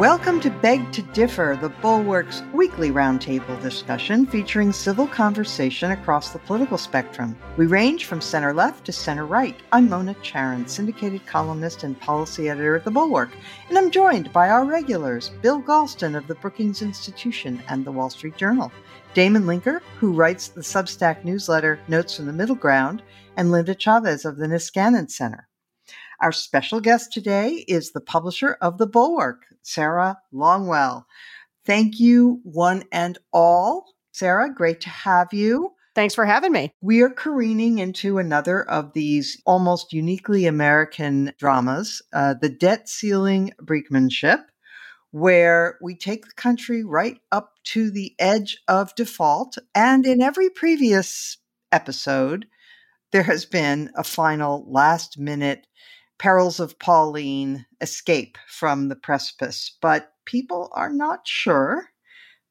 Welcome to Beg to Differ, the Bulwark's weekly roundtable discussion featuring civil conversation across the political spectrum. We range from center left to center right. I'm Mona Charen, syndicated columnist and policy editor at the Bulwark, and I'm joined by our regulars, Bill Galston of the Brookings Institution and the Wall Street Journal, Damon Linker, who writes the Substack newsletter Notes from the Middle Ground, and Linda Chavez of the Niskanen Center. Our special guest today is the publisher of The Bulwark, Sarah Longwell. Thank you, one and all. Sarah, great to have you. Thanks for having me. We are careening into another of these almost uniquely American dramas, uh, The Debt Ceiling Brinkmanship, where we take the country right up to the edge of default. And in every previous episode, there has been a final last minute perils of Pauline escape from the precipice, but people are not sure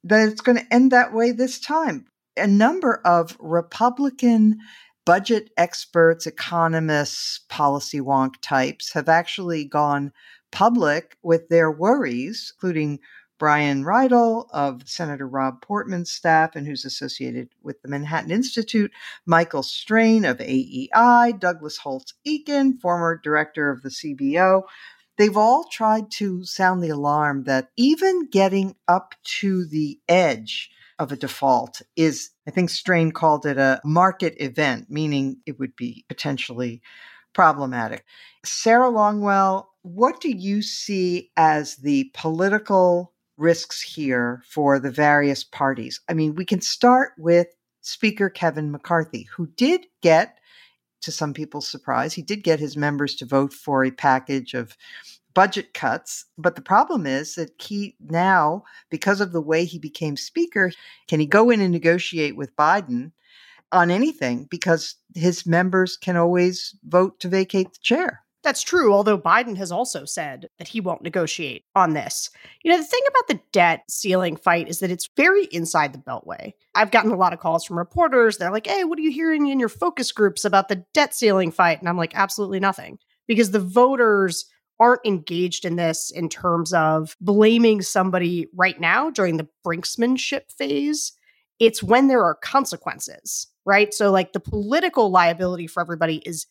that it's going to end that way this time. A number of Republican budget experts, economists, policy wonk types have actually gone public with their worries, including Brian Riedl of Senator Rob Portman's staff and who's associated with the Manhattan Institute, Michael Strain of AEI, Douglas Holtz Eakin, former director of the CBO. They've all tried to sound the alarm that even getting up to the edge of a default is, I think Strain called it a market event, meaning it would be potentially problematic. Sarah Longwell, what do you see as the political risks here for the various parties. I mean, we can start with Speaker Kevin McCarthy, who did get, to some people's surprise, he did get his members to vote for a package of budget cuts. But the problem is that he now, because of the way he became Speaker, can he go in and negotiate with Biden on anything because his members can always vote to vacate the chair. That's true, although Biden has also said that he won't negotiate on this. You know, the thing about the debt ceiling fight is that it's very inside the Beltway. I've gotten a lot of calls from reporters. They're like, hey, what are you hearing in your focus groups about the debt ceiling fight? And I'm like, absolutely nothing. Because the voters aren't engaged in this in terms of blaming somebody right now during the brinksmanship phase. It's when there are consequences, right? So, like, the political liability for everybody is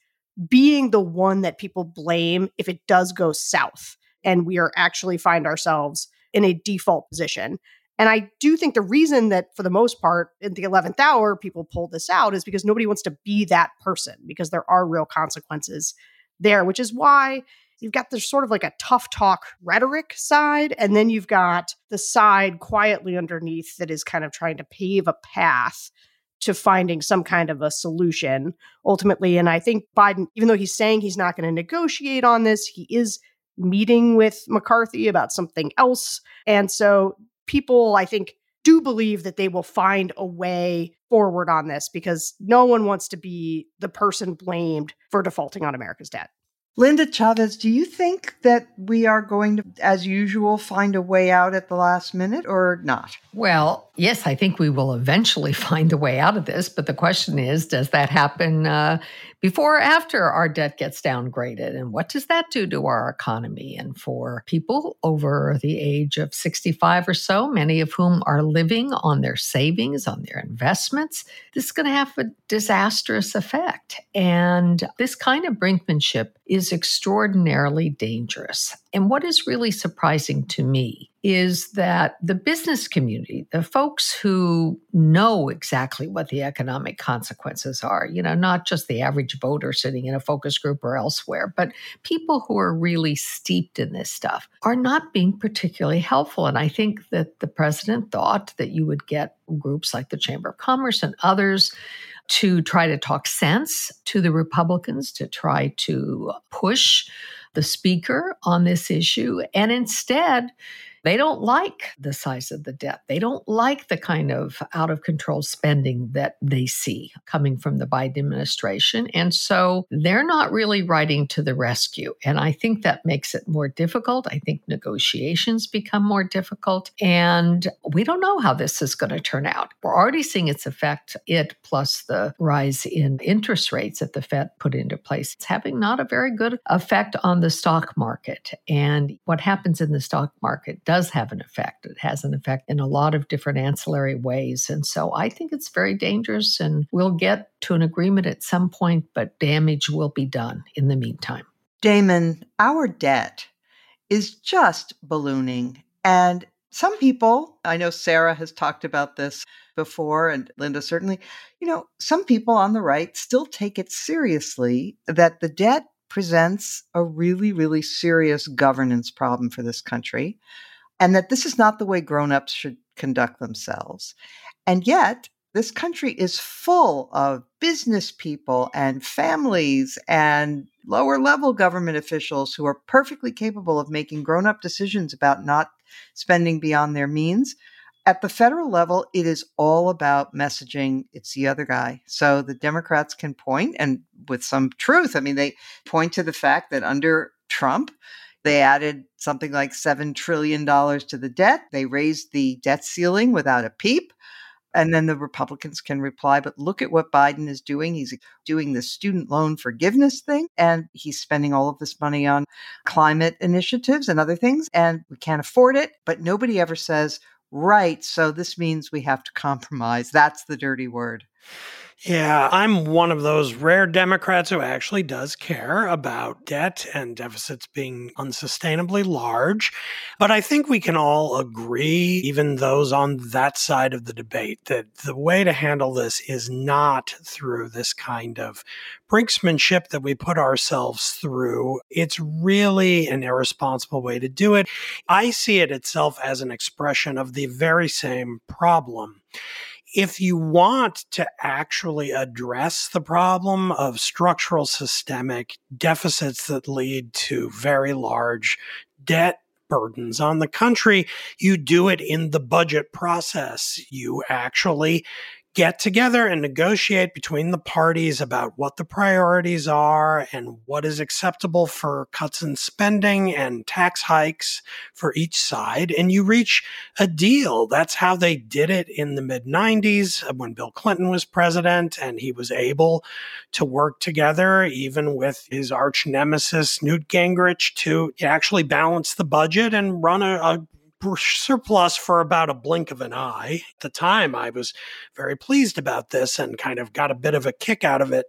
being the one that people blame if it does go south and we are actually find ourselves in a default position. And I do think the reason that, for the most part, in the 11th hour, people pull this out is because nobody wants to be that person because there are real consequences there, which is why you've got this sort of like a tough talk rhetoric side. And then you've got the side quietly underneath that is kind of trying to pave a path to finding some kind of a solution ultimately. And I think Biden, even though he's saying he's not going to negotiate on this, he is meeting with McCarthy about something else. And so people, I think, do believe that they will find a way forward on this because no one wants to be the person blamed for defaulting on America's debt. Linda Chavez, do you think that we are going to, as usual, find a way out at the last minute or not? Well, yes, I think we will eventually find a way out of this. But the question is does that happen uh, before or after our debt gets downgraded? And what does that do to our economy? And for people over the age of 65 or so, many of whom are living on their savings, on their investments, this is going to have a disastrous effect. And this kind of brinkmanship is extraordinarily dangerous. And what is really surprising to me is that the business community, the folks who know exactly what the economic consequences are, you know, not just the average voter sitting in a focus group or elsewhere, but people who are really steeped in this stuff are not being particularly helpful. And I think that the president thought that you would get groups like the Chamber of Commerce and others to try to talk sense to the Republicans, to try to push the speaker on this issue. And instead, they don't like the size of the debt. They don't like the kind of out of control spending that they see coming from the Biden administration. And so they're not really riding to the rescue. And I think that makes it more difficult. I think negotiations become more difficult. And we don't know how this is going to turn out. We're already seeing its effect, it plus the rise in interest rates that the Fed put into place. It's having not a very good effect on the stock market. And what happens in the stock market does have an effect. It has an effect in a lot of different ancillary ways. And so I think it's very dangerous, and we'll get to an agreement at some point, but damage will be done in the meantime. Damon, our debt is just ballooning. And some people, I know Sarah has talked about this before, and Linda certainly, you know, some people on the right still take it seriously that the debt presents a really, really serious governance problem for this country and that this is not the way grown-ups should conduct themselves. And yet, this country is full of business people and families and lower level government officials who are perfectly capable of making grown up decisions about not spending beyond their means. At the federal level, it is all about messaging. It's the other guy. So the Democrats can point, and with some truth, I mean, they point to the fact that under Trump, they added something like $7 trillion to the debt. They raised the debt ceiling without a peep. And then the Republicans can reply, but look at what Biden is doing. He's doing the student loan forgiveness thing, and he's spending all of this money on climate initiatives and other things, and we can't afford it. But nobody ever says, right, so this means we have to compromise. That's the dirty word. Yeah, I'm one of those rare Democrats who actually does care about debt and deficits being unsustainably large. But I think we can all agree, even those on that side of the debate, that the way to handle this is not through this kind of brinksmanship that we put ourselves through. It's really an irresponsible way to do it. I see it itself as an expression of the very same problem if you want to actually address the problem of structural systemic deficits that lead to very large debt burdens on the country, you do it in the budget process. You actually get together and negotiate between the parties about what the priorities are and what is acceptable for cuts in spending and tax hikes for each side. And you reach a deal. That's how they did it in the mid 90s uh, when Bill Clinton was president and he was able to work together, even with his arch nemesis, Newt Gingrich, to actually balance the budget and run a, a surplus for about a blink of an eye. At the time, I was very pleased about this and kind of got a bit of a kick out of it.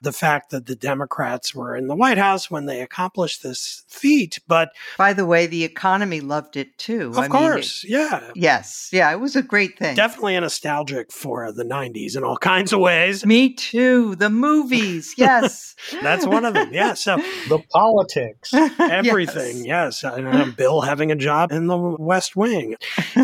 The fact that the Democrats were in the White House when they accomplished this feat. But by the way, the economy loved it too. Of I course. Mean, it, yeah. Yes. Yeah. It was a great thing. Definitely a nostalgic for the 90s in all kinds of ways. Me too. The movies. Yes. That's one of them. Yeah. So the politics, everything. yes. yes. Bill having a job in the West Wing.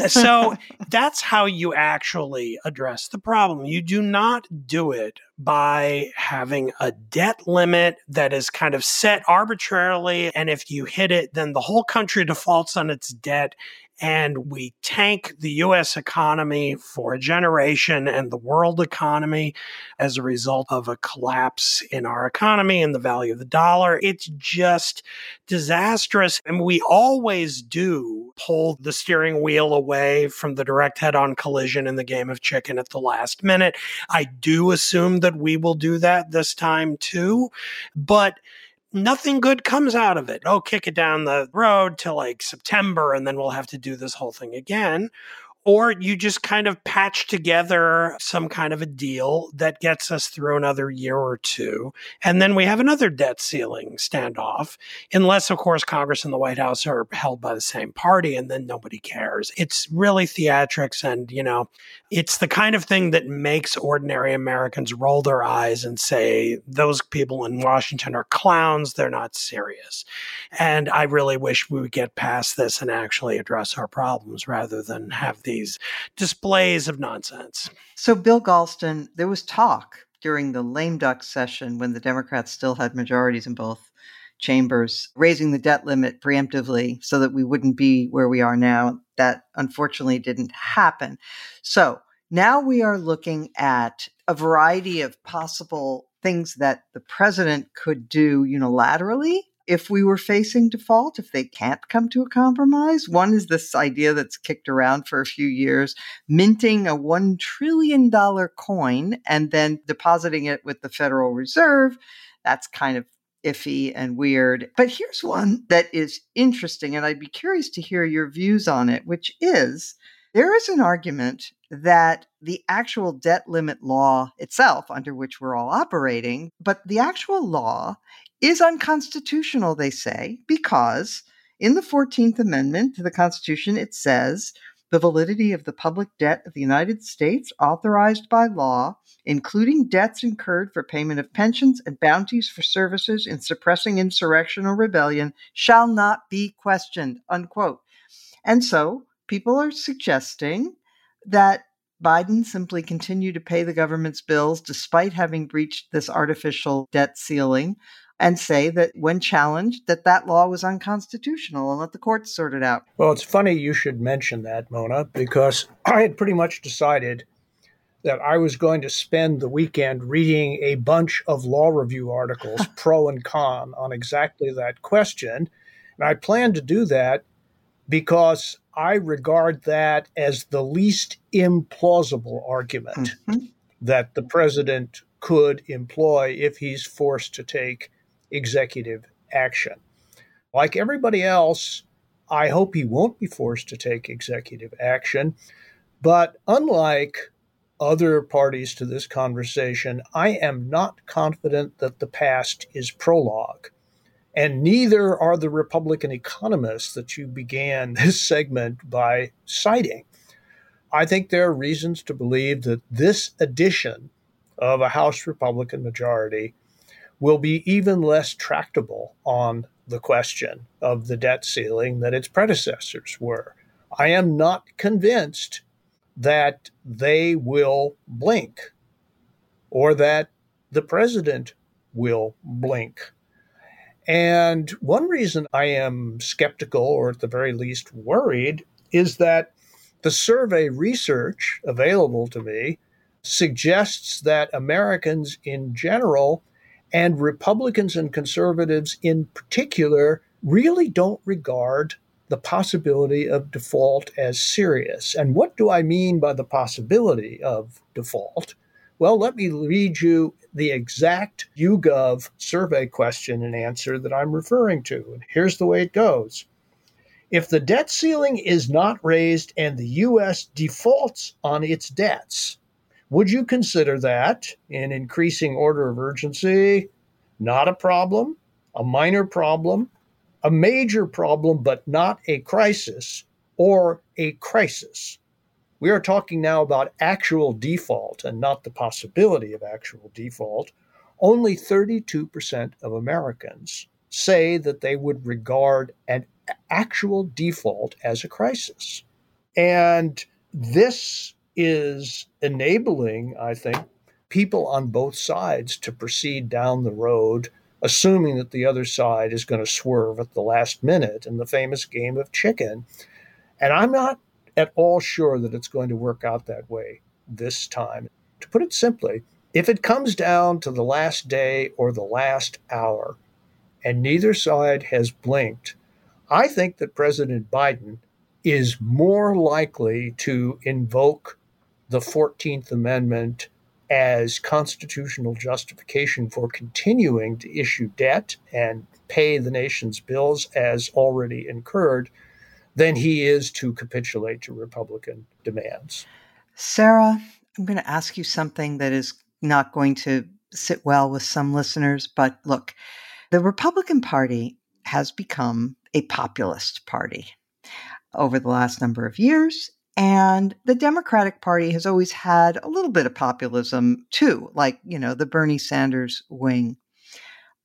so that's how you actually address the problem. You do not do it by having a debt limit that is kind of set arbitrarily. And if you hit it, then the whole country defaults on its debt and we tank the US economy for a generation and the world economy as a result of a collapse in our economy and the value of the dollar. It's just disastrous. And we always do pull the steering wheel away from the direct head on collision in the game of chicken at the last minute. I do assume that we will do that this time too. But nothing good comes out of it. Oh, kick it down the road till like September and then we'll have to do this whole thing again or you just kind of patch together some kind of a deal that gets us through another year or two. And then we have another debt ceiling standoff, unless, of course, Congress and the White House are held by the same party, and then nobody cares. It's really theatrics. And, you know, it's the kind of thing that makes ordinary Americans roll their eyes and say, those people in Washington are clowns. They're not serious. And I really wish we would get past this and actually address our problems rather than have the these displays of nonsense. So, Bill Galston, there was talk during the lame duck session when the Democrats still had majorities in both chambers, raising the debt limit preemptively so that we wouldn't be where we are now. That unfortunately didn't happen. So, now we are looking at a variety of possible things that the president could do unilaterally if we were facing default, if they can't come to a compromise. One is this idea that's kicked around for a few years minting a $1 trillion coin and then depositing it with the Federal Reserve. That's kind of iffy and weird. But here's one that is interesting, and I'd be curious to hear your views on it, which is there is an argument that the actual debt limit law itself, under which we're all operating, but the actual law is unconstitutional, they say, because in the 14th Amendment to the Constitution, it says the validity of the public debt of the United States authorized by law, including debts incurred for payment of pensions and bounties for services in suppressing insurrection or rebellion, shall not be questioned. Unquote. And so people are suggesting that Biden simply continue to pay the government's bills despite having breached this artificial debt ceiling and say that when challenged that that law was unconstitutional and let the courts sort it out. Well, it's funny you should mention that, Mona, because I had pretty much decided that I was going to spend the weekend reading a bunch of law review articles, pro and con, on exactly that question. And I plan to do that because I regard that as the least implausible argument mm-hmm. that the president could employ if he's forced to take executive action. Like everybody else, I hope he won't be forced to take executive action. But unlike other parties to this conversation, I am not confident that the past is prologue. And neither are the Republican economists that you began this segment by citing. I think there are reasons to believe that this edition of a House Republican majority will be even less tractable on the question of the debt ceiling than its predecessors were. I am not convinced that they will blink or that the president will blink. And one reason I am skeptical, or at the very least worried, is that the survey research available to me suggests that Americans in general and Republicans and conservatives in particular really don't regard the possibility of default as serious. And what do I mean by the possibility of default? Well, let me read you the exact YouGov survey question and answer that I'm referring to. And here's the way it goes. If the debt ceiling is not raised and the U.S. defaults on its debts, would you consider that in increasing order of urgency not a problem, a minor problem, a major problem, but not a crisis, or a crisis? We are talking now about actual default and not the possibility of actual default. Only 32% of Americans say that they would regard an actual default as a crisis. And this is enabling, I think, people on both sides to proceed down the road, assuming that the other side is going to swerve at the last minute in the famous game of chicken. And I'm not at all sure that it's going to work out that way this time. To put it simply, if it comes down to the last day or the last hour, and neither side has blinked, I think that President Biden is more likely to invoke the 14th Amendment as constitutional justification for continuing to issue debt and pay the nation's bills as already incurred than he is to capitulate to Republican demands. Sarah, I'm going to ask you something that is not going to sit well with some listeners, but look, the Republican Party has become a populist party over the last number of years. And the Democratic Party has always had a little bit of populism too, like, you know, the Bernie Sanders wing.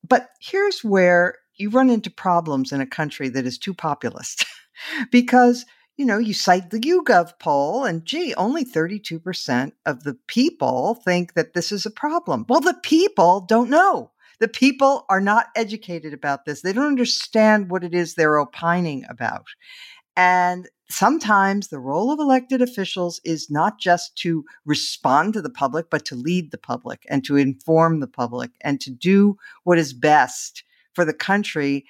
But here's where you run into problems in a country that is too populist because you know, you cite the YouGov poll, and gee, only 32% of the people think that this is a problem. Well, the people don't know. The people are not educated about this. They don't understand what it is they're opining about. And sometimes the role of elected officials is not just to respond to the public, but to lead the public and to inform the public and to do what is best for the country,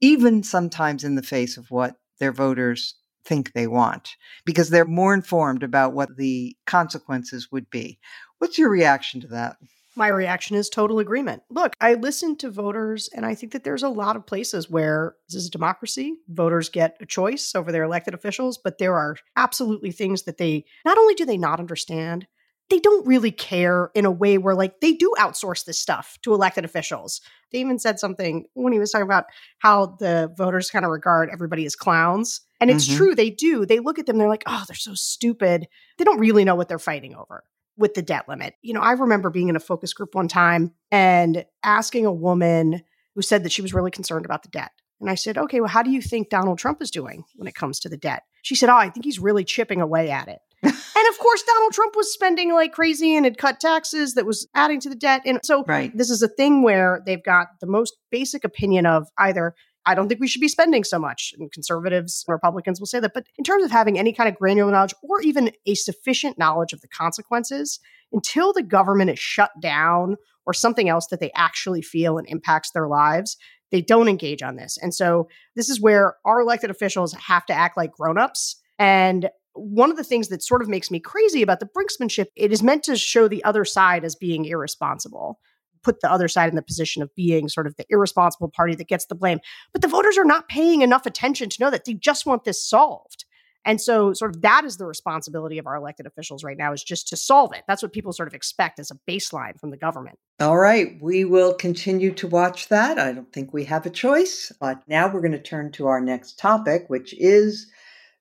even sometimes in the face of what their voters think they want, because they're more informed about what the consequences would be. What's your reaction to that? My reaction is total agreement. Look, I listen to voters, and I think that there's a lot of places where this is a democracy. Voters get a choice over their elected officials, but there are absolutely things that they not only do they not understand, they don't really care in a way where like they do outsource this stuff to elected officials. They even said something when he was talking about how the voters kind of regard everybody as clowns. And it's mm-hmm. true, they do. They look at them, they're like, oh, they're so stupid. They don't really know what they're fighting over with the debt limit. You know, I remember being in a focus group one time and asking a woman who said that she was really concerned about the debt. And I said, okay, well, how do you think Donald Trump is doing when it comes to the debt? She said, oh, I think he's really chipping away at it. and of course, Donald Trump was spending like crazy and had cut taxes that was adding to the debt. And so right. this is a thing where they've got the most basic opinion of either I don't think we should be spending so much. And conservatives and Republicans will say that. But in terms of having any kind of granular knowledge or even a sufficient knowledge of the consequences, until the government is shut down or something else that they actually feel and impacts their lives, they don't engage on this. And so this is where our elected officials have to act like grown-ups. And one of the things that sort of makes me crazy about the brinksmanship, it is meant to show the other side as being irresponsible put the other side in the position of being sort of the irresponsible party that gets the blame. But the voters are not paying enough attention to know that they just want this solved. And so, sort of, that is the responsibility of our elected officials right now is just to solve it. That's what people sort of expect as a baseline from the government. All right. We will continue to watch that. I don't think we have a choice. But now we're going to turn to our next topic, which is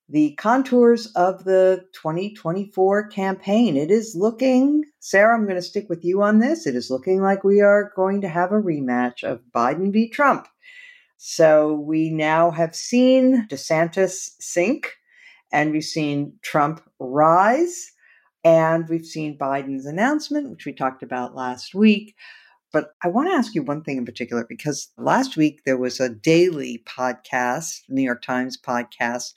the contours of the 2024 campaign. It is looking, Sarah, I'm going to stick with you on this. It is looking like we are going to have a rematch of Biden v. Trump. So we now have seen DeSantis sink, and we've seen Trump rise, and we've seen Biden's announcement, which we talked about last week. But I want to ask you one thing in particular because last week there was a daily podcast, New York Times podcast,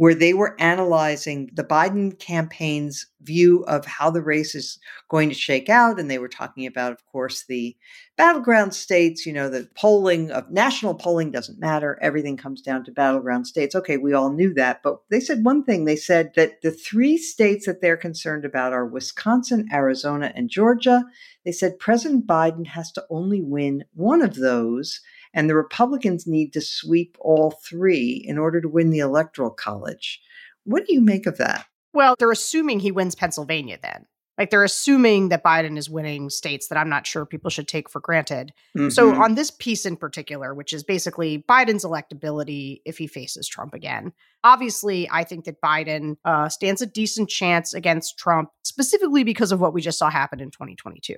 where they were analyzing the Biden campaign's view of how the race is going to shake out. And they were talking about, of course, the battleground states, you know, the polling of national polling doesn't matter. Everything comes down to battleground states. Okay, we all knew that. But they said one thing they said that the three states that they're concerned about are Wisconsin, Arizona, and Georgia. They said President Biden has to only win one of those and the Republicans need to sweep all three in order to win the Electoral College. What do you make of that? Well, they're assuming he wins Pennsylvania then. Like they're assuming that Biden is winning states that I'm not sure people should take for granted. Mm-hmm. So, on this piece in particular, which is basically Biden's electability if he faces Trump again, obviously, I think that Biden uh, stands a decent chance against Trump, specifically because of what we just saw happen in 2022.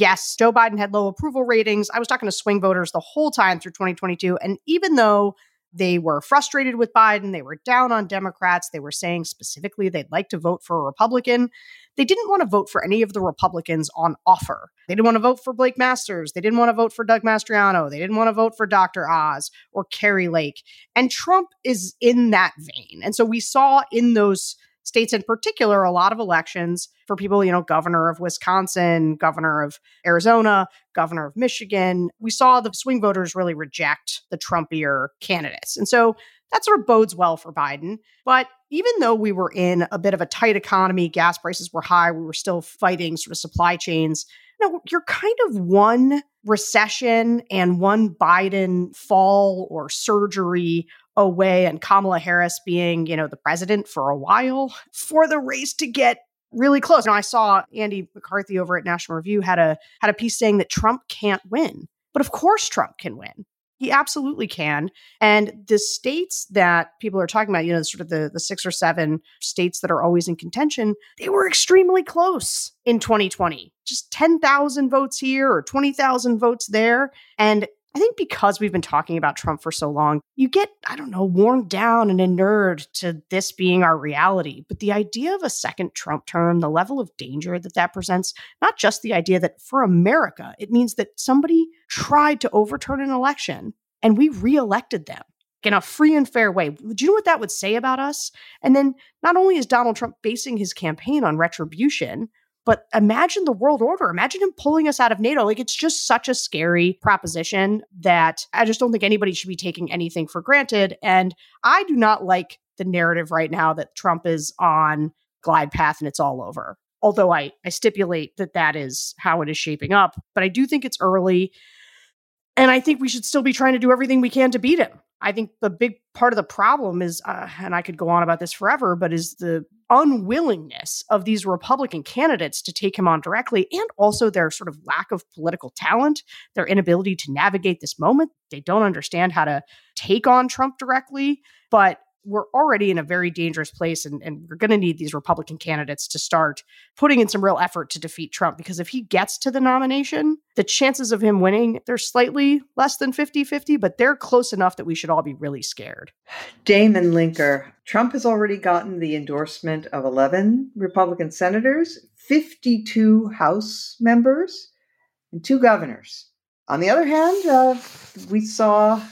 Yes, Joe Biden had low approval ratings. I was talking to swing voters the whole time through 2022. And even though they were frustrated with Biden. They were down on Democrats. They were saying specifically they'd like to vote for a Republican. They didn't want to vote for any of the Republicans on offer. They didn't want to vote for Blake Masters. They didn't want to vote for Doug Mastriano. They didn't want to vote for Dr. Oz or Kari Lake. And Trump is in that vein. And so we saw in those states in particular a lot of elections for people, you know, governor of Wisconsin, governor of Arizona, governor of Michigan. We saw the swing voters really reject the Trumpier candidates. And so that sort of bodes well for Biden. But even though we were in a bit of a tight economy, gas prices were high, we were still fighting sort of supply chains. Know, you're kind of one recession and one Biden fall or surgery away and Kamala Harris being, you know, the president for a while for the race to get really close. Now I saw Andy McCarthy over at National Review had a had a piece saying that Trump can't win. But of course Trump can win. He absolutely can. And the states that people are talking about, you know, sort of the, the six or seven states that are always in contention, they were extremely close in 2020. Just 10,000 votes here or 20,000 votes there. And I think because we've been talking about Trump for so long, you get, I don't know, worn down and inured to this being our reality. But the idea of a second Trump term, the level of danger that that presents, not just the idea that for America, it means that somebody tried to overturn an election and we reelected them in a free and fair way. Do you know what that would say about us? And then not only is Donald Trump basing his campaign on retribution, but imagine the world order. Imagine him pulling us out of NATO. Like it's just such a scary proposition that I just don't think anybody should be taking anything for granted. And I do not like the narrative right now that Trump is on glide path and it's all over. Although I, I stipulate that that is how it is shaping up. But I do think it's early. And I think we should still be trying to do everything we can to beat him. I think the big part of the problem is, uh, and I could go on about this forever, but is the unwillingness of these Republican candidates to take him on directly, and also their sort of lack of political talent, their inability to navigate this moment. They don't understand how to take on Trump directly. But we're already in a very dangerous place and, and we're going to need these Republican candidates to start putting in some real effort to defeat Trump because if he gets to the nomination, the chances of him winning, they're slightly less than 50 50, but they're close enough that we should all be really scared. Damon Linker, Trump has already gotten the endorsement of 11 Republican senators, 52 House members, and two governors. On the other hand, uh, we saw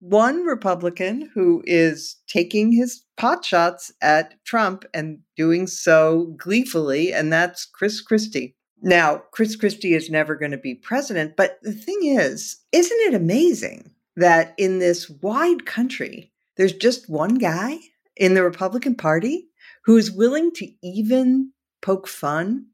one Republican who is taking his pot shots at Trump and doing so gleefully, and that's Chris Christie. Now, Chris Christie is never going to be president, but the thing is, isn't it amazing that in this wide country, there's just one guy in the Republican Party who is willing to even poke fun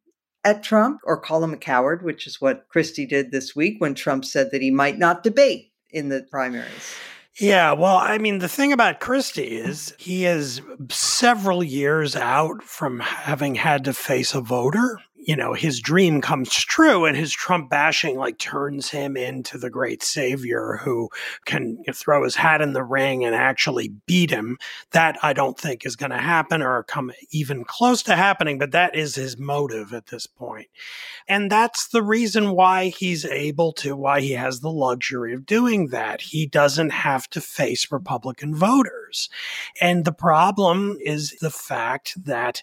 at Trump or call him a coward, which is what Christie did this week when Trump said that he might not debate in the primaries. Yeah, well, I mean, the thing about Christie is he is several years out from having had to face a voter you know, his dream comes true and his Trump bashing like turns him into the great savior who can throw his hat in the ring and actually beat him. That I don't think is going to happen or come even close to happening, but that is his motive at this point. And that's the reason why he's able to, why he has the luxury of doing that. He doesn't have to face Republican voters. And the problem is the fact that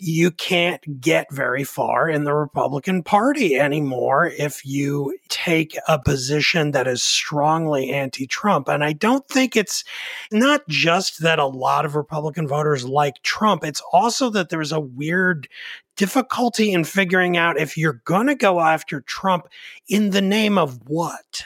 you can't get very far in the Republican Party anymore if you take a position that is strongly anti Trump. And I don't think it's not just that a lot of Republican voters like Trump, it's also that there's a weird difficulty in figuring out if you're going to go after Trump in the name of what.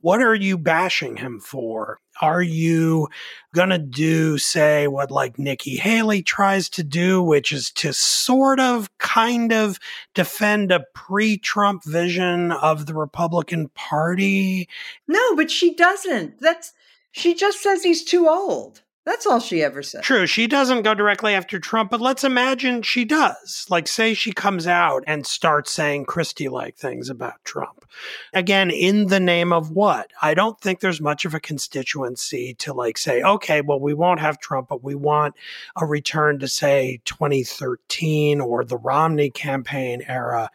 What are you bashing him for? Are you going to do, say, what like Nikki Haley tries to do, which is to sort of kind of defend a pre Trump vision of the Republican Party? No, but she doesn't. That's, she just says he's too old. That's all she ever said. True. She doesn't go directly after Trump, but let's imagine she does. Like, say she comes out and starts saying Christie like things about Trump. Again, in the name of what? I don't think there's much of a constituency to like say, okay, well, we won't have Trump, but we want a return to, say, 2013 or the Romney campaign era.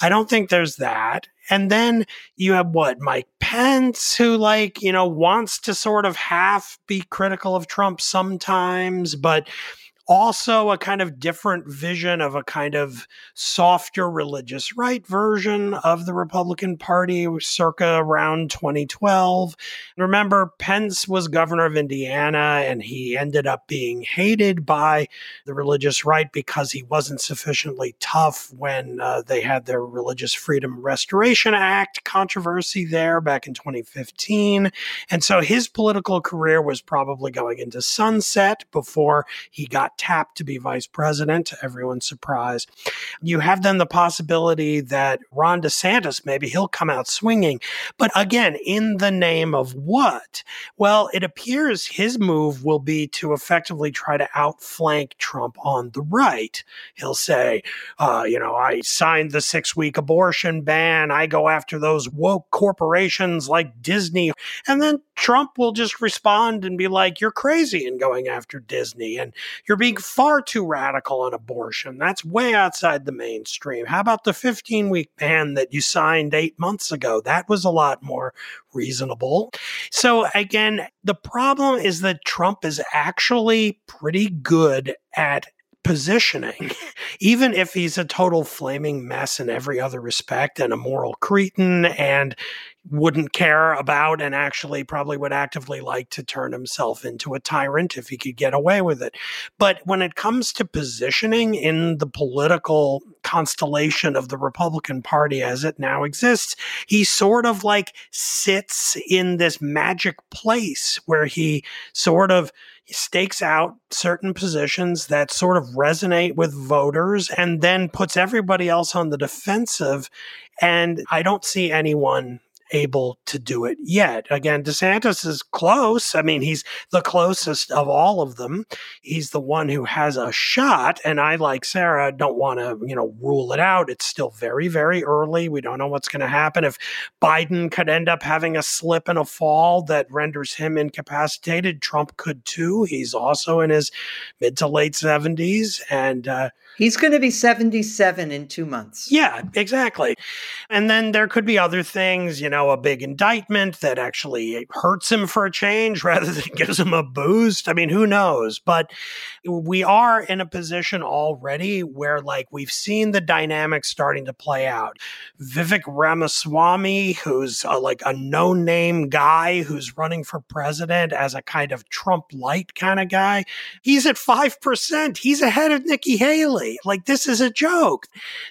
I don't think there's that. And then you have what, Mike Pence, who like, you know, wants to sort of half be critical of Trump sometimes, but also a kind of different vision of a kind of softer religious right version of the Republican Party circa around 2012. Remember, Pence was governor of Indiana and he ended up being hated by the religious right because he wasn't sufficiently tough when uh, they had their Religious Freedom Restoration Act controversy there back in 2015. And so his political career was probably going into sunset before he got tapped to be vice president, to everyone's surprise. You have then the possibility that Ron DeSantis, maybe he'll come out swinging. But again, in the name of what? Well, it appears his move will be to effectively try to outflank Trump on the right. He'll say, uh, you know, I signed the six week abortion ban. I go after those woke corporations like Disney. And then Trump will just respond and be like, you're crazy in going after Disney and you're being far too radical on abortion. That's way outside the mainstream. How about the 15 week ban that you signed eight months ago? That was a lot more reasonable. So again, the problem is that Trump is actually pretty good at positioning, even if he's a total flaming mess in every other respect and a moral cretin and wouldn't care about and actually probably would actively like to turn himself into a tyrant if he could get away with it. But when it comes to positioning in the political constellation of the Republican Party as it now exists, he sort of like sits in this magic place where he sort of stakes out certain positions that sort of resonate with voters and then puts everybody else on the defensive. And I don't see anyone able to do it yet. Again, DeSantis is close. I mean, he's the closest of all of them. He's the one who has a shot. And I, like Sarah, don't want to, you know, rule it out. It's still very, very early. We don't know what's going to happen. If Biden could end up having a slip and a fall that renders him incapacitated, Trump could too. He's also in his mid to late 70s. And, uh, He's going to be 77 in two months. Yeah, exactly. And then there could be other things, you know, a big indictment that actually hurts him for a change rather than gives him a boost. I mean, who knows? But we are in a position already where, like, we've seen the dynamics starting to play out. Vivek Ramaswamy, who's a, like a no name guy who's running for president as a kind of Trump light kind of guy, he's at 5%. He's ahead of Nikki Haley. Like this is a joke.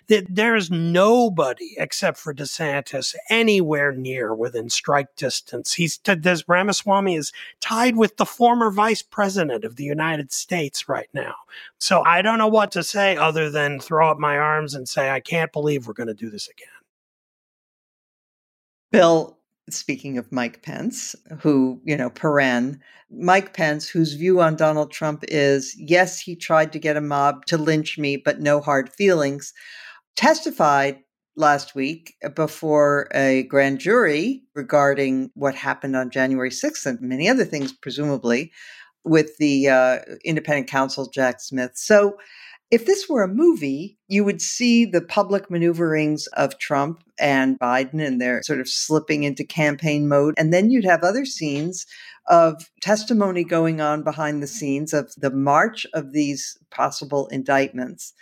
That there's nobody except for DeSantis anywhere near within strike distance. He's this Ramaswamy is tied with the former vice president of the United States right now. So I don't know what to say other than throw up my arms and say I can't believe we're going to do this again. Bill, speaking of Mike Pence, who, you know, Paren, Mike Pence, whose view on Donald Trump is yes, he tried to get a mob to lynch me, but no hard feelings, testified last week before a grand jury regarding what happened on January 6th and many other things, presumably, with the uh, independent counsel, Jack Smith. So, if this were a movie, you would see the public maneuverings of Trump and Biden and they're sort of slipping into campaign mode. And then you'd have other scenes of testimony going on behind the scenes of the march of these possible indictments.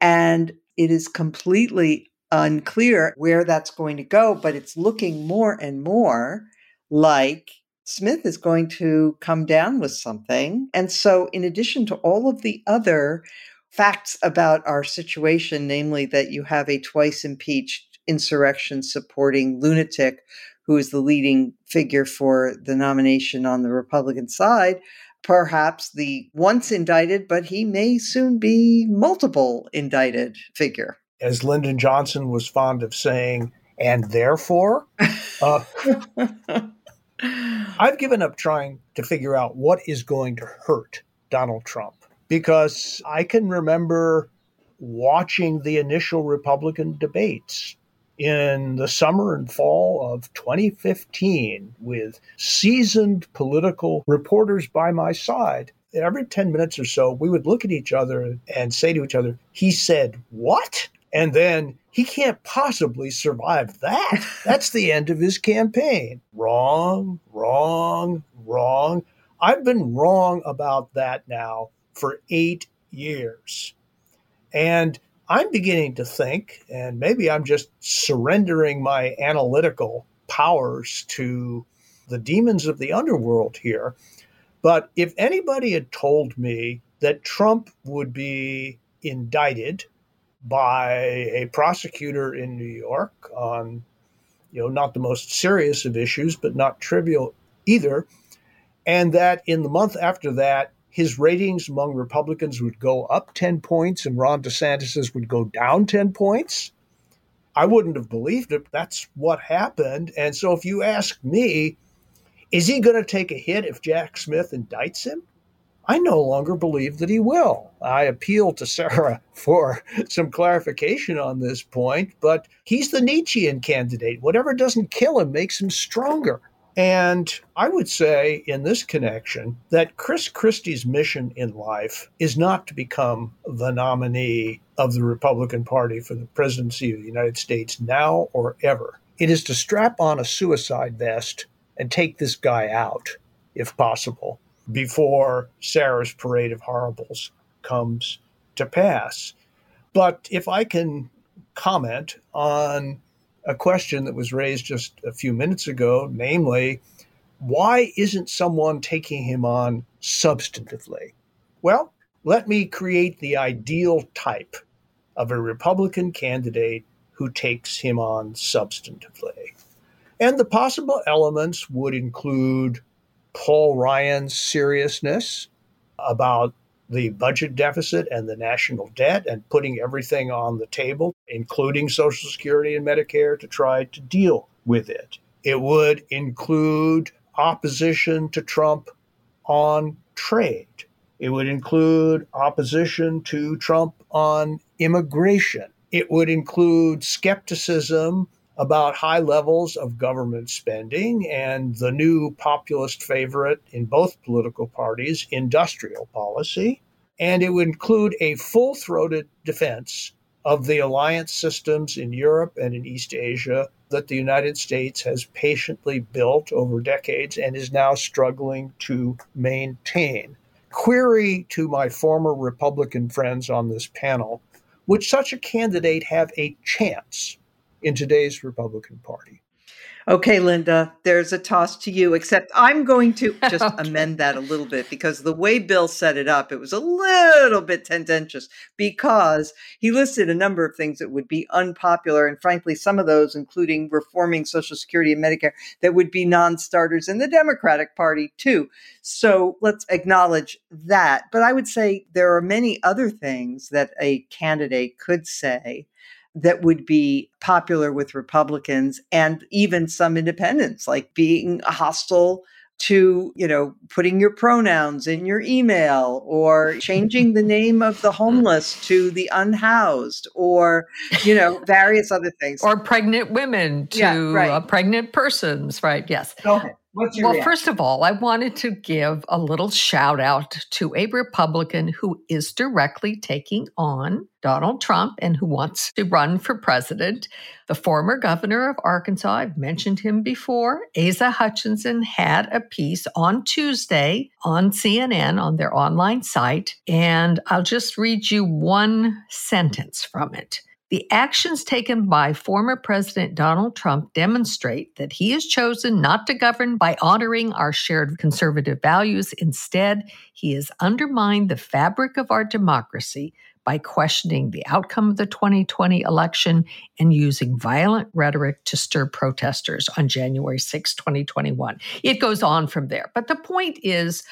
And it is completely unclear where that's going to go, but it's looking more and more like Smith is going to come down with something. And so, in addition to all of the other facts about our situation, namely that you have a twice impeached insurrection supporting lunatic who is the leading figure for the nomination on the Republican side, perhaps the once indicted, but he may soon be multiple indicted figure. As Lyndon Johnson was fond of saying, and therefore, uh, I've given up trying to figure out what is going to hurt Donald Trump because I can remember watching the initial Republican debates in the summer and fall of 2015 with seasoned political reporters by my side. Every 10 minutes or so, we would look at each other and say to each other, He said, What? And then he can't possibly survive that. That's the end of his campaign. Wrong, wrong, wrong. I've been wrong about that now for eight years. And I'm beginning to think, and maybe I'm just surrendering my analytical powers to the demons of the underworld here. But if anybody had told me that Trump would be indicted by a prosecutor in New York on, you know, not the most serious of issues, but not trivial either, and that in the month after that, his ratings among Republicans would go up 10 points and Ron DeSantis's would go down 10 points. I wouldn't have believed it. That's what happened. And so if you ask me, is he going to take a hit if Jack Smith indicts him? I no longer believe that he will. I appeal to Sarah for some clarification on this point, but he's the Nietzschean candidate. Whatever doesn't kill him makes him stronger. And I would say in this connection that Chris Christie's mission in life is not to become the nominee of the Republican Party for the presidency of the United States now or ever. It is to strap on a suicide vest and take this guy out, if possible, before Sarah's parade of horribles comes to pass. But if I can comment on a question that was raised just a few minutes ago, namely, why isn't someone taking him on substantively? Well, let me create the ideal type of a Republican candidate who takes him on substantively. And the possible elements would include Paul Ryan's seriousness about the budget deficit and the national debt and putting everything on the table, including Social Security and Medicare, to try to deal with it. It would include opposition to Trump on trade. It would include opposition to Trump on immigration. It would include skepticism about high levels of government spending and the new populist favorite in both political parties, industrial policy. And it would include a full throated defense of the alliance systems in Europe and in East Asia that the United States has patiently built over decades and is now struggling to maintain. Query to my former Republican friends on this panel would such a candidate have a chance in today's Republican Party. Okay, Linda, there's a toss to you, except I'm going to just okay. amend that a little bit because the way Bill set it up, it was a little bit tendentious because he listed a number of things that would be unpopular. And frankly, some of those, including reforming Social Security and Medicare, that would be non starters in the Democratic Party, too. So let's acknowledge that. But I would say there are many other things that a candidate could say that would be popular with Republicans and even some independents, like being hostile to, you know, putting your pronouns in your email or changing the name of the homeless to the unhoused or, you know, various other things. Or pregnant women to yeah, right. uh, pregnant persons, right? Yes. Go ahead well, reaction? first of all, I wanted to give a little shout out to a Republican who is directly taking on Donald Trump and who wants to run for president. The former governor of Arkansas, I've mentioned him before, Asa Hutchinson, had a piece on Tuesday on CNN on their online site. And I'll just read you one sentence from it. The actions taken by former President Donald Trump demonstrate that he has chosen not to govern by honoring our shared conservative values. Instead, he has undermined the fabric of our democracy by questioning the outcome of the 2020 election and using violent rhetoric to stir protesters on January 6, 2021. It goes on from there. But the point is,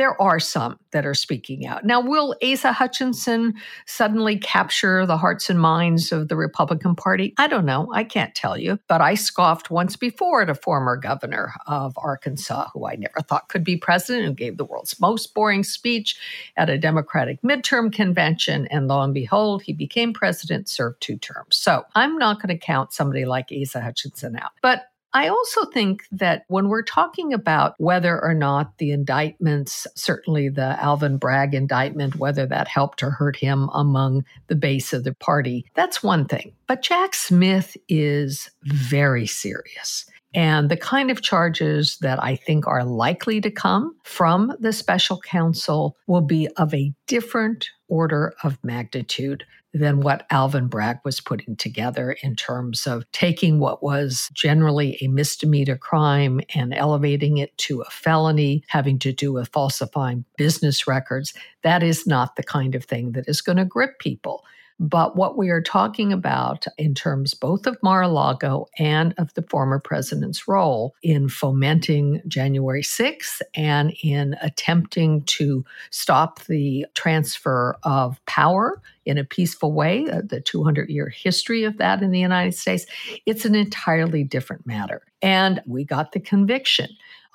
there are some that are speaking out. Now, will Asa Hutchinson suddenly capture the hearts and minds of the Republican Party? I don't know. I can't tell you. But I scoffed once before at a former governor of Arkansas who I never thought could be president, who gave the world's most boring speech at a Democratic midterm convention. And lo and behold, he became president, served two terms. So I'm not going to count somebody like Asa Hutchinson out. But I also think that when we're talking about whether or not the indictments, certainly the Alvin Bragg indictment, whether that helped or hurt him among the base of the party, that's one thing. But Jack Smith is very serious. And the kind of charges that I think are likely to come from the special counsel will be of a different order of magnitude than what Alvin Bragg was putting together in terms of taking what was generally a misdemeanor crime and elevating it to a felony, having to do with falsifying business records. That is not the kind of thing that is going to grip people. But what we are talking about in terms both of Mar a Lago and of the former president's role in fomenting January 6th and in attempting to stop the transfer of power in a peaceful way, uh, the 200 year history of that in the United States, it's an entirely different matter. And we got the conviction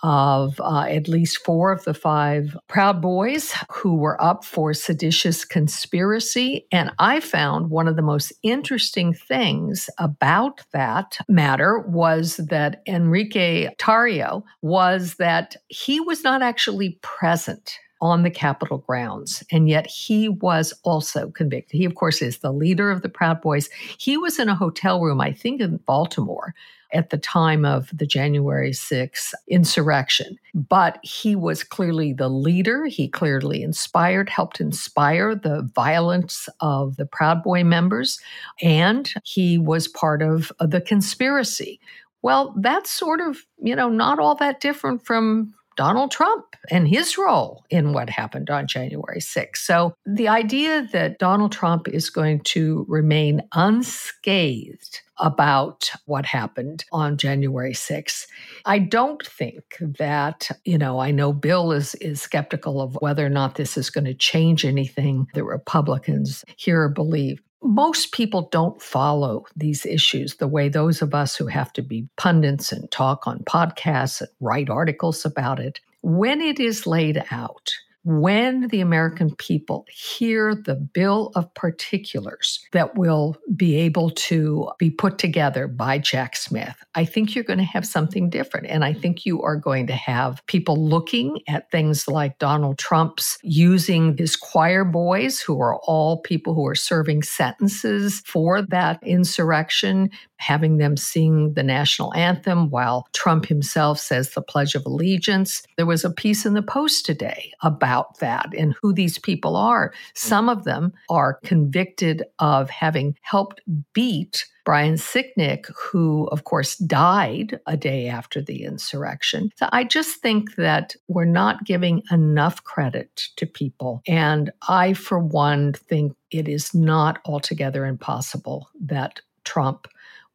of uh, at least four of the five Proud Boys who were up for seditious conspiracy. And I found one of the most interesting things about that matter was that Enrique Tarrio was that he was not actually present on the Capitol grounds. And yet he was also convicted. He, of course, is the leader of the Proud Boys. He was in a hotel room, I think in Baltimore, at the time of the January 6th insurrection. But he was clearly the leader. He clearly inspired, helped inspire the violence of the Proud Boy members, and he was part of the conspiracy. Well, that's sort of, you know, not all that different from Donald Trump and his role in what happened on January 6th. So the idea that Donald Trump is going to remain unscathed about what happened on January 6th. I don't think that, you know, I know Bill is is skeptical of whether or not this is going to change anything the Republicans here believe most people don't follow these issues the way those of us who have to be pundits and talk on podcasts and write articles about it. When it is laid out, when the American people hear the bill of particulars that will be able to be put together by Jack Smith, I think you're going to have something different. And I think you are going to have people looking at things like Donald Trump's using his choir boys, who are all people who are serving sentences for that insurrection, having them sing the national anthem while Trump himself says the Pledge of Allegiance. There was a piece in the Post today about that and who these people are. Some of them are convicted of having helped beat Brian Sicknick, who, of course, died a day after the insurrection. So I just think that we're not giving enough credit to people. And I, for one, think it is not altogether impossible that Trump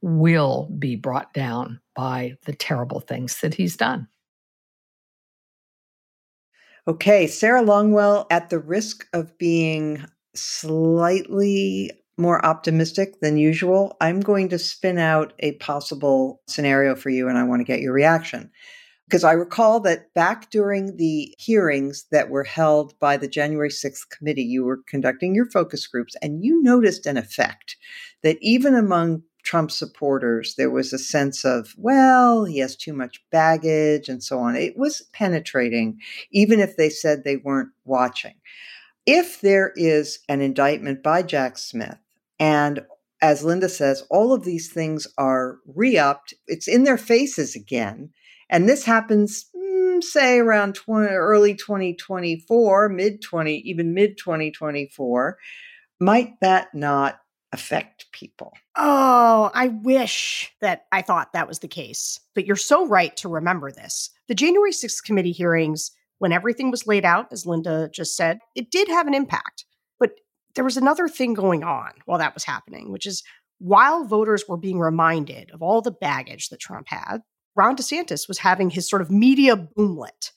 will be brought down by the terrible things that he's done. Okay, Sarah Longwell, at the risk of being slightly more optimistic than usual, I'm going to spin out a possible scenario for you and I want to get your reaction. Because I recall that back during the hearings that were held by the January 6th committee, you were conducting your focus groups and you noticed an effect that even among Trump supporters, there was a sense of, well, he has too much baggage and so on. It was penetrating, even if they said they weren't watching. If there is an indictment by Jack Smith, and as Linda says, all of these things are re upped, it's in their faces again. And this happens, mm, say, around 20, early 2024, mid 20, even mid 2024. Might that not affect people. Oh, I wish that I thought that was the case. But you're so right to remember this. The January 6th committee hearings, when everything was laid out, as Linda just said, it did have an impact. But there was another thing going on while that was happening, which is while voters were being reminded of all the baggage that Trump had, Ron DeSantis was having his sort of media boomlet.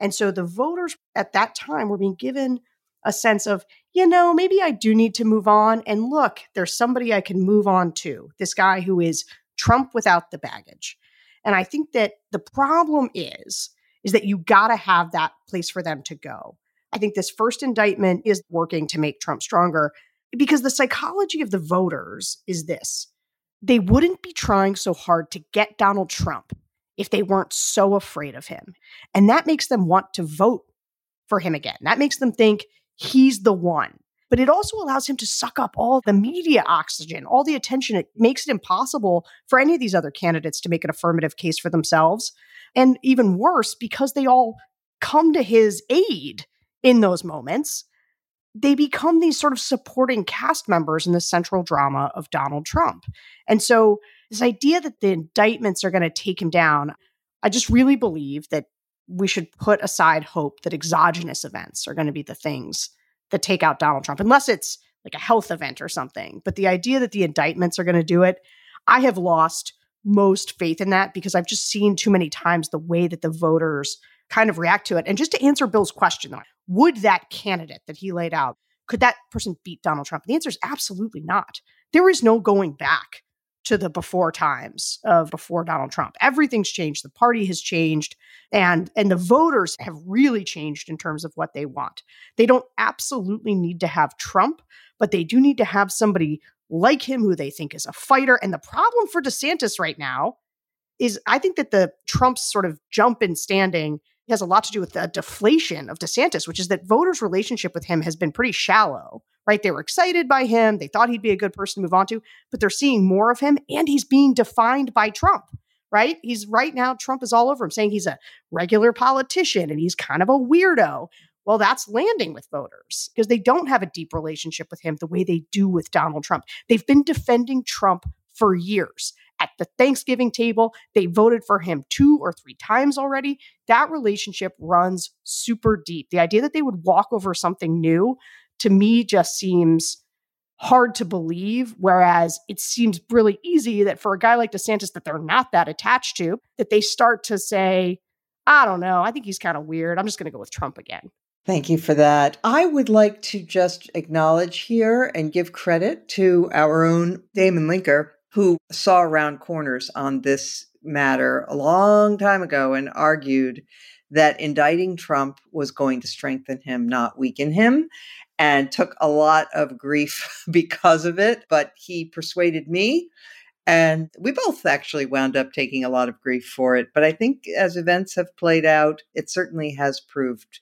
And so the voters at that time were being given a sense of, you know, maybe I do need to move on. And look, there's somebody I can move on to. This guy who is Trump without the baggage. And I think that the problem is, is that you got to have that place for them to go. I think this first indictment is working to make Trump stronger because the psychology of the voters is this they wouldn't be trying so hard to get Donald Trump if they weren't so afraid of him. And that makes them want to vote for him again. That makes them think he's the one but it also allows him to suck up all the media oxygen, all the attention. It makes it impossible for any of these other candidates to make an affirmative case for themselves. And even worse, because they all come to his aid in those moments, they become these sort of supporting cast members in the central drama of Donald Trump. And so, this idea that the indictments are going to take him down, I just really believe that we should put aside hope that exogenous events are going to be the things that take out Donald Trump, unless it's like a health event or something. But the idea that the indictments are going to do it, I have lost most faith in that because I've just seen too many times the way that the voters kind of react to it. And just to answer Bill's question, though, would that candidate that he laid out, could that person beat Donald Trump? The answer is absolutely not. There is no going back to the before times of before Donald Trump. Everything's changed. The party has changed and and the voters have really changed in terms of what they want. They don't absolutely need to have Trump, but they do need to have somebody like him who they think is a fighter. And the problem for DeSantis right now is I think that the Trump's sort of jump in standing has a lot to do with the deflation of DeSantis, which is that voters' relationship with him has been pretty shallow, right? They were excited by him. They thought he'd be a good person to move on to, but they're seeing more of him and he's being defined by Trump, right? He's right now, Trump is all over him saying he's a regular politician and he's kind of a weirdo. Well, that's landing with voters because they don't have a deep relationship with him the way they do with Donald Trump. They've been defending Trump for years at the Thanksgiving table. They voted for him two or three times already. That relationship runs super deep. The idea that they would walk over something new to me just seems hard to believe. Whereas it seems really easy that for a guy like DeSantis that they're not that attached to, that they start to say, I don't know, I think he's kind of weird. I'm just going to go with Trump again. Thank you for that. I would like to just acknowledge here and give credit to our own Damon Linker who saw around corners on this matter a long time ago and argued that indicting Trump was going to strengthen him, not weaken him, and took a lot of grief because of it. But he persuaded me. And we both actually wound up taking a lot of grief for it. But I think as events have played out, it certainly has proved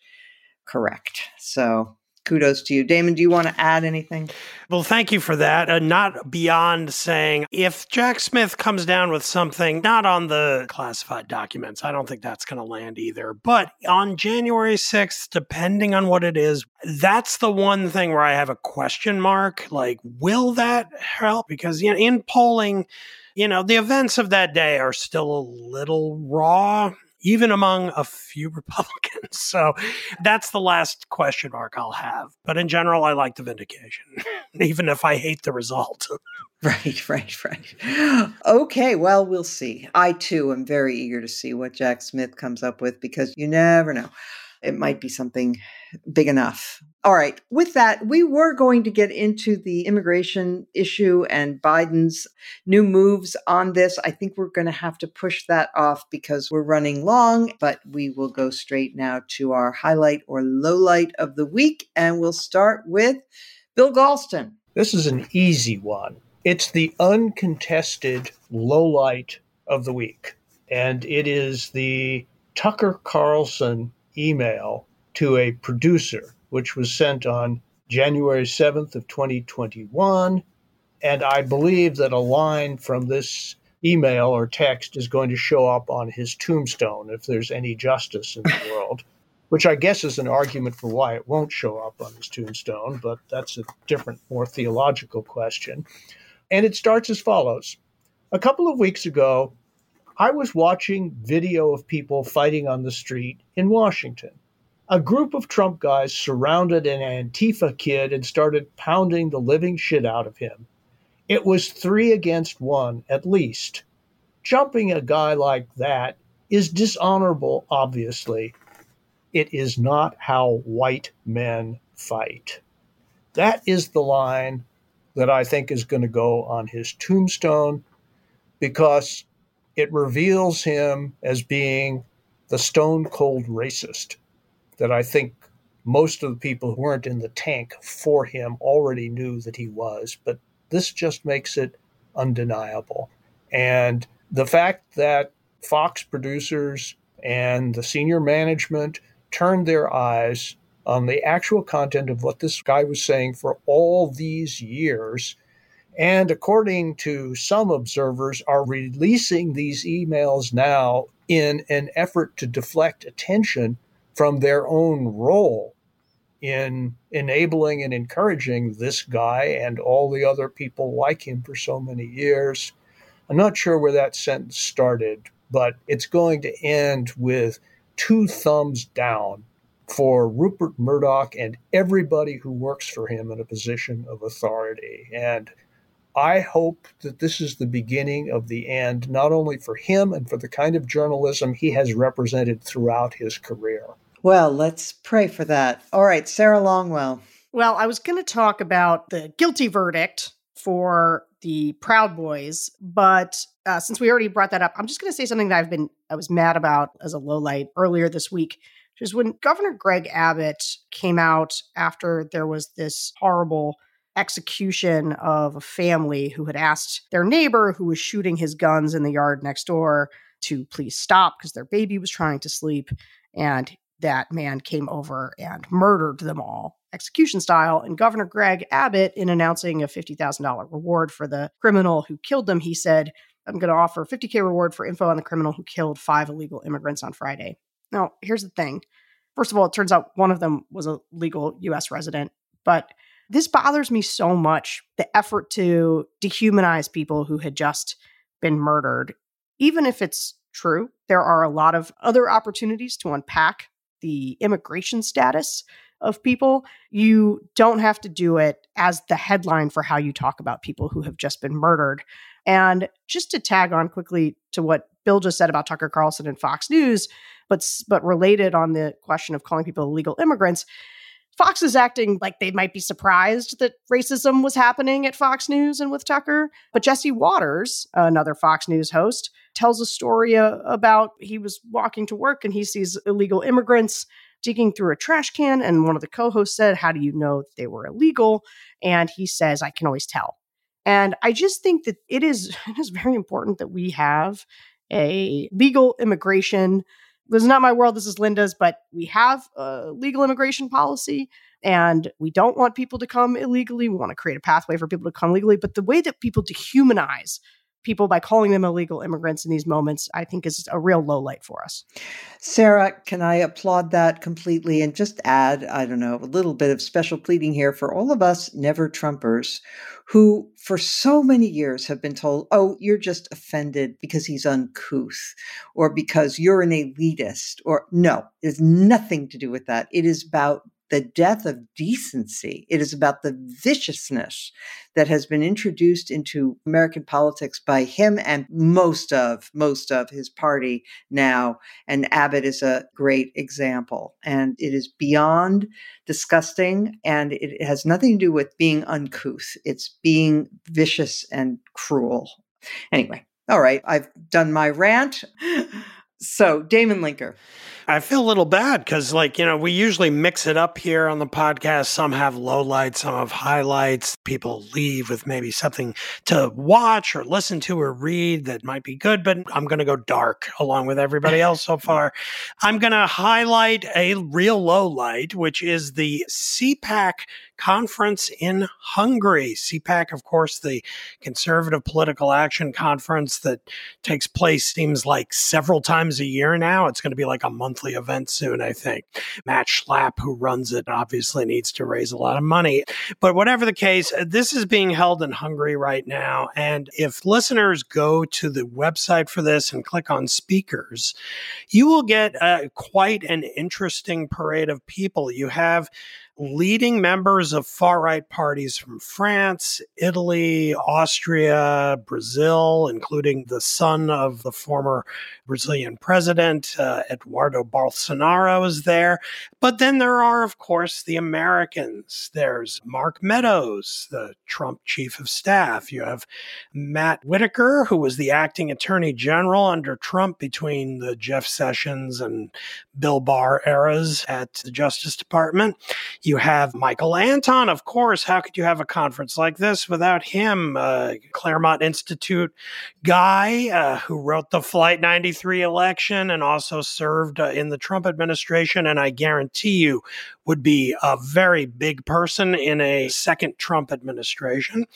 correct. So kudos to you. Damon, do you want to add anything? Well, thank you for that. Uh, not beyond saying if Jack Smith comes down with something, not on the classified documents, I don't think that's going to land either. But on January 6th, depending on what it is, that's the one thing where I have a question mark. Like, will that help? Because, you know, in polling, you know, the events of that day are still a little raw even among a few Republicans. So that's the last question mark I'll have. But in general, I like the vindication, even if I hate the result. Right, right, right. Okay, well, we'll see. I too am very eager to see what Jack Smith comes up with because you never know it might be something big enough. All right. With that, we were going to get into the immigration issue and Biden's new moves on this. I think we're going to have to push that off because we're running long, but we will go straight now to our highlight or low light of the week. And we'll start with Bill Galston. This is an easy one. It's the uncontested low light of the week. And it is the Tucker Carlson email to a producer, which was sent on January 7th of 2021. And I believe that a line from this email or text is going to show up on his tombstone if there's any justice in the world, which I guess is an argument for why it won't show up on his tombstone, but that's a different, more theological question. And it starts as follows A couple of weeks ago, I was watching video of people fighting on the street in Washington. A group of Trump guys surrounded an Antifa kid and started pounding the living shit out of him. It was three against one, at least. Jumping a guy like that is dishonorable, obviously. It is not how white men fight. That is the line that I think is going to go on his tombstone because it reveals him as being the stone cold racist that I think most of the people who weren't in the tank for him already knew that he was. But this just makes it undeniable. And the fact that Fox producers and the senior management turned their eyes on the actual content of what this guy was saying for all these years. And according to some observers, are releasing these emails now in an effort to deflect attention from their own role in enabling and encouraging this guy and all the other people like him for so many years. I'm not sure where that sentence started, but it's going to end with two thumbs down for Rupert Murdoch and everybody who works for him in a position of authority. And I hope that this is the beginning of the end, not only for him and for the kind of journalism he has represented throughout his career. Well, let's pray for that. All right, Sarah Longwell. Well, I was going to talk about the guilty verdict for the Proud Boys, but uh, since we already brought that up, I'm just going to say something that I've been I was mad about as a low light earlier this week, which is when Governor Greg Abbott came out after there was this horrible execution of a family who had asked their neighbor who was shooting his guns in the yard next door to please stop because their baby was trying to sleep. And that man came over and murdered them all, execution style. And Governor Greg Abbott, in announcing a $50,000 reward for the criminal who killed them, he said, I'm going to offer 50K reward for info on the criminal who killed five illegal immigrants on Friday. Now, here's the thing. First of all, it turns out one of them was a legal US resident, but this bothers me so much the effort to dehumanize people who had just been murdered. Even if it's true, there are a lot of other opportunities to unpack the immigration status of people. You don't have to do it as the headline for how you talk about people who have just been murdered. And just to tag on quickly to what Bill just said about Tucker Carlson and Fox News, but but related on the question of calling people illegal immigrants, Fox is acting like they might be surprised that racism was happening at Fox News and with Tucker. But Jesse Watters, another Fox News host, tells a story uh, about he was walking to work and he sees illegal immigrants digging through a trash can. And one of the co hosts said, How do you know they were illegal? And he says, I can always tell. And I just think that it is, it is very important that we have a legal immigration this is not my world, this is Linda's, but we have a legal immigration policy and we don't want people to come illegally. We want to create a pathway for people to come legally. But the way that people dehumanize people by calling them illegal immigrants in these moments, I think is a real low light for us. Sarah, can I applaud that completely and just add, I don't know, a little bit of special pleading here for all of us never Trumpers who for so many years have been told, oh, you're just offended because he's uncouth or because you're an elitist or no, has nothing to do with that. It is about the death of decency. It is about the viciousness that has been introduced into American politics by him and most of most of his party now. And Abbott is a great example. And it is beyond disgusting and it has nothing to do with being uncouth. It's being vicious and cruel. Anyway, all right, I've done my rant. So, Damon Linker. I feel a little bad because, like, you know, we usually mix it up here on the podcast. Some have lowlights, some have highlights. People leave with maybe something to watch or listen to or read that might be good, but I'm going to go dark along with everybody else so far. I'm going to highlight a real low light, which is the CPAC conference in Hungary. CPAC, of course, the Conservative Political Action Conference that takes place seems like several times a year now. It's going to be like a monthly event soon, I think. Matt Schlapp, who runs it, obviously needs to raise a lot of money. But whatever the case, this is being held in Hungary right now. And if listeners go to the website for this and click on speakers, you will get uh, quite an interesting parade of people. You have leading members of far right parties from France, Italy, Austria, Brazil, including the son of the former Brazilian president, uh, Eduardo Bolsonaro, is there. But then there are, of course, the Americans. There's Mark Meadows, the Trump chief of staff. You have Matt Whitaker, who was the acting attorney general under Trump between the Jeff Sessions and Bill Barr eras at the Justice Department. You have Michael Anton, of course. How could you have a conference like this without him? Uh, Claremont Institute guy uh, who wrote the Flight 93 election and also served uh, in the Trump administration. And I guarantee you would be a very big person in a second Trump administration.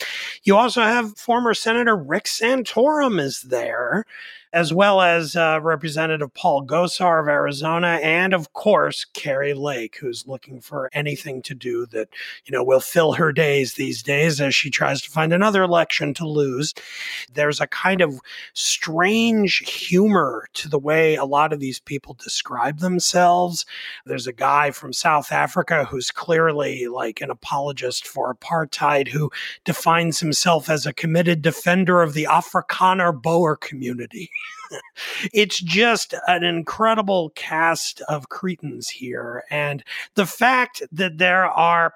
You also have former Senator Rick Santorum is there as well as uh, Representative Paul Gosar of Arizona, and of course, Kari Lake, who's looking for anything to do that, you know, will fill her days these days as she tries to find another election to lose. There's a kind of strange humor to the way a lot of these people describe themselves. There's a guy from South Africa who's clearly like an apologist for apartheid who defines himself as a committed defender of the Afrikaner Boer community. it's just an incredible cast of cretins here. And the fact that there are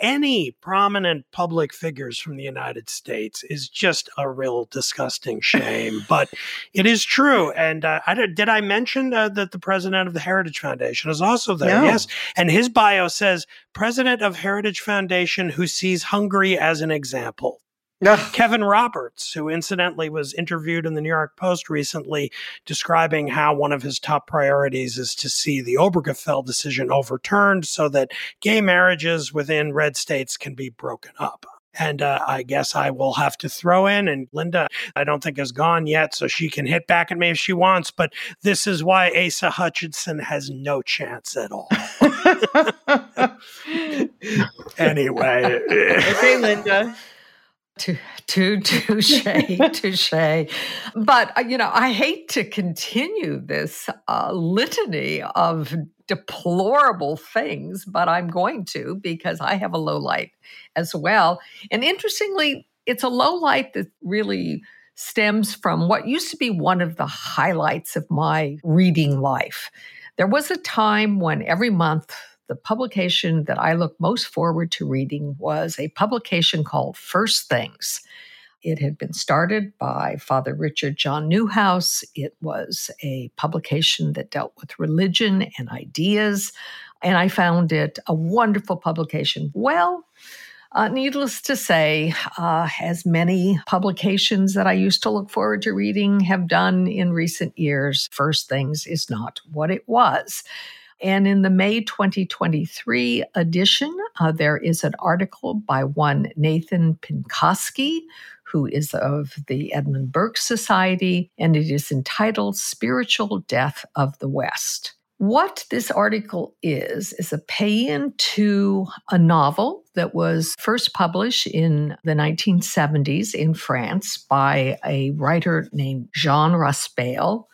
any prominent public figures from the United States is just a real disgusting shame. but it is true. And uh, I, did I mention uh, that the president of the Heritage Foundation is also there? No. Yes. And his bio says president of Heritage Foundation who sees Hungary as an example. Ugh. Kevin Roberts, who incidentally was interviewed in the New York Post recently, describing how one of his top priorities is to see the Obergefell decision overturned so that gay marriages within red states can be broken up. And uh, I guess I will have to throw in, and Linda, I don't think is gone yet, so she can hit back at me if she wants. But this is why Asa Hutchinson has no chance at all. anyway. okay, Linda. To, to, touche, touche. But, uh, you know, I hate to continue this uh, litany of deplorable things, but I'm going to because I have a low light as well. And interestingly, it's a low light that really stems from what used to be one of the highlights of my reading life. There was a time when every month the publication that I look most forward to reading was a publication called First Things. It had been started by Father Richard John Neuhaus. It was a publication that dealt with religion and ideas, and I found it a wonderful publication. Well, uh, needless to say, uh, as many publications that I used to look forward to reading have done in recent years, First Things is not what it was. And in the May 2023 edition, uh, there is an article by one Nathan Pinkoski, who is of the Edmund Burke Society, and it is entitled Spiritual Death of the West. What this article is, is a pay in to a novel that was first published in the 1970s in France by a writer named Jean Raspail.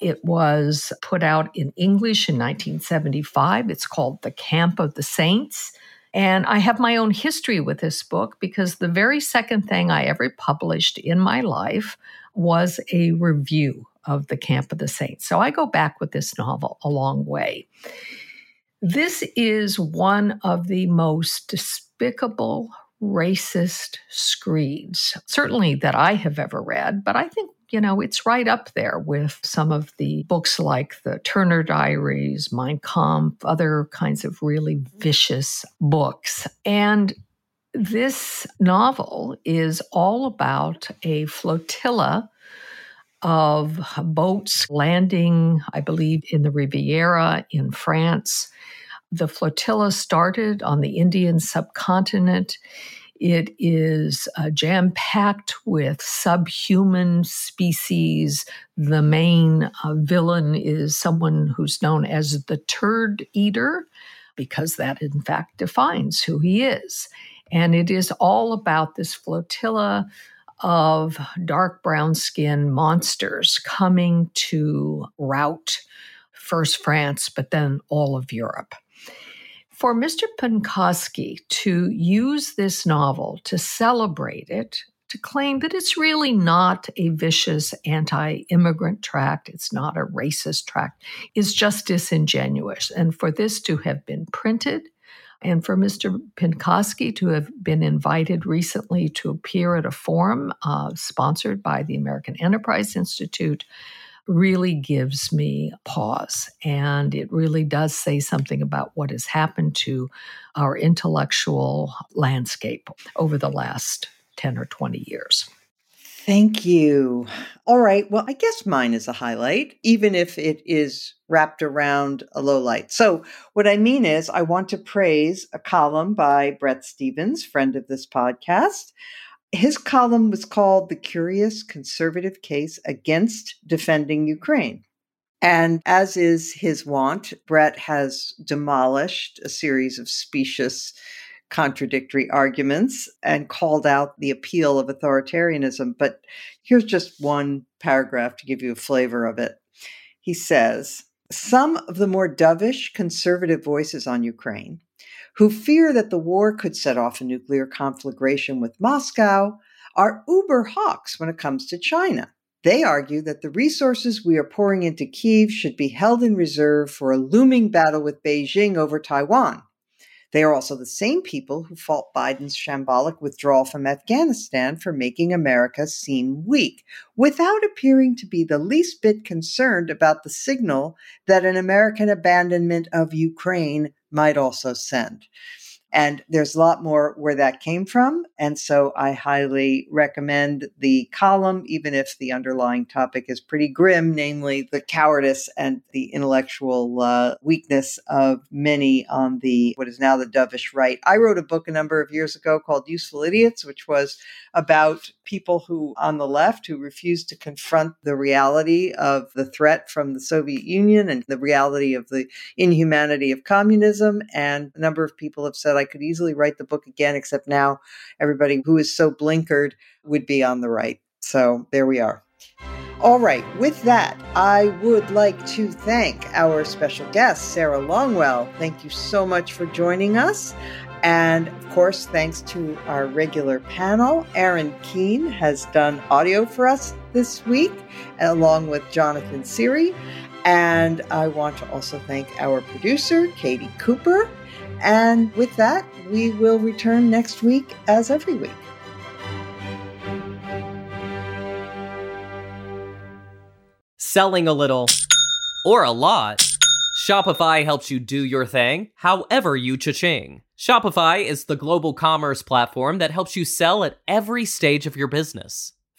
It was put out in English in 1975. It's called The Camp of the Saints. And I have my own history with this book because the very second thing I ever published in my life was a review of The Camp of the Saints. So I go back with this novel a long way. This is one of the most despicable, racist screeds, certainly that I have ever read, but I think you know, it's right up there with some of the books like the Turner Diaries, Mein Kampf, other kinds of really vicious books. And this novel is all about a flotilla of boats landing, I believe, in the Riviera in France. The flotilla started on the Indian subcontinent it is uh, jam packed with subhuman species. The main uh, villain is someone who's known as the turd eater, because that in fact defines who he is. And it is all about this flotilla of dark brown skin monsters coming to rout first France, but then all of Europe for Mr. Pinkoski to use this novel to celebrate it, to claim that it's really not a vicious anti immigrant tract, it's not a racist tract, is just disingenuous. And for this to have been printed, and for Mr. Pinkoski to have been invited recently to appear at a forum uh, sponsored by the American Enterprise Institute really gives me pause. And it really does say something about what has happened to our intellectual landscape over the last 10 or 20 years. Thank you. All right. Well, I guess mine is a highlight, even if it is wrapped around a low light. So, what I mean is, I want to praise a column by Bret Stephens, friend of this podcast. His column was called The Curious Conservative Case Against Defending Ukraine. And as is his wont, Bret has demolished a series of specious contradictory arguments and called out the appeal of authoritarianism. But here's just one paragraph to give you a flavor of it. He says, Some of the more dovish conservative voices on Ukraine, who fear that the war could set off a nuclear conflagration with Moscow, are uber hawks when it comes to China. They argue that the resources we are pouring into Kiev should be held in reserve for a looming battle with Beijing over Taiwan. They are also the same people who fault Biden's shambolic withdrawal from Afghanistan for making America seem weak, without appearing to be the least bit concerned about the signal that an American abandonment of Ukraine might also send. And there's a lot more where that came from. And so I highly recommend the column, even if the underlying topic is pretty grim, namely the cowardice and the intellectual uh, weakness of many on the what is now the dovish right. I wrote a book a number of years ago called Useful Idiots, which was about people who on the left who refused to confront the reality of the threat from the Soviet Union and the reality of the inhumanity of communism. And a number of people have said I could easily write the book again, except now everybody who is so blinkered would be on the right. So there we are. All right, with that, I would like to thank our special guest, Sarah Longwell. Thank you so much for joining us. And of course, thanks to our regular panel, Aaron Keene has done audio for us this week, along with Jonathan Siri. And I want to also thank our producer, Katie Cooper. And with that, we will return next week as every week. Selling a little or a lot, Shopify helps you do your thing however you cha-ching. Shopify is the global commerce platform that helps you sell at every stage of your business.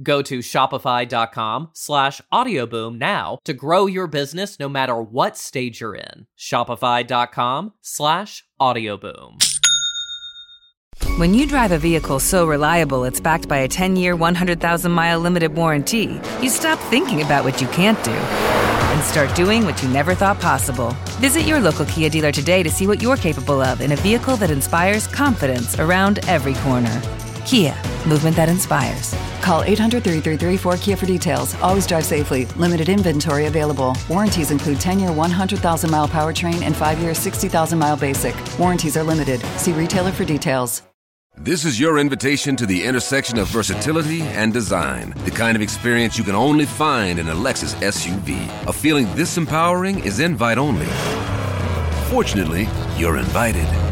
Go to shopify.com slash audioboom now to grow your business no matter what stage you're in. Shopify.com slash audioboom. When you drive a vehicle so reliable it's backed by a 10 year, 100,000 mile limited warranty, you stop thinking about what you can't do and start doing what you never thought possible. Visit your local Kia dealer today to see what you're capable of in a vehicle that inspires confidence around every corner. Kia, movement that inspires. Call 800 333 4KIA for details. Always drive safely. Limited inventory available. Warranties include 10 year 100,000 mile powertrain and 5 year 60,000 mile basic. Warranties are limited. See retailer for details. This is your invitation to the intersection of versatility and design. The kind of experience you can only find in a Lexus SUV. A feeling this empowering is invite only. Fortunately, you're invited.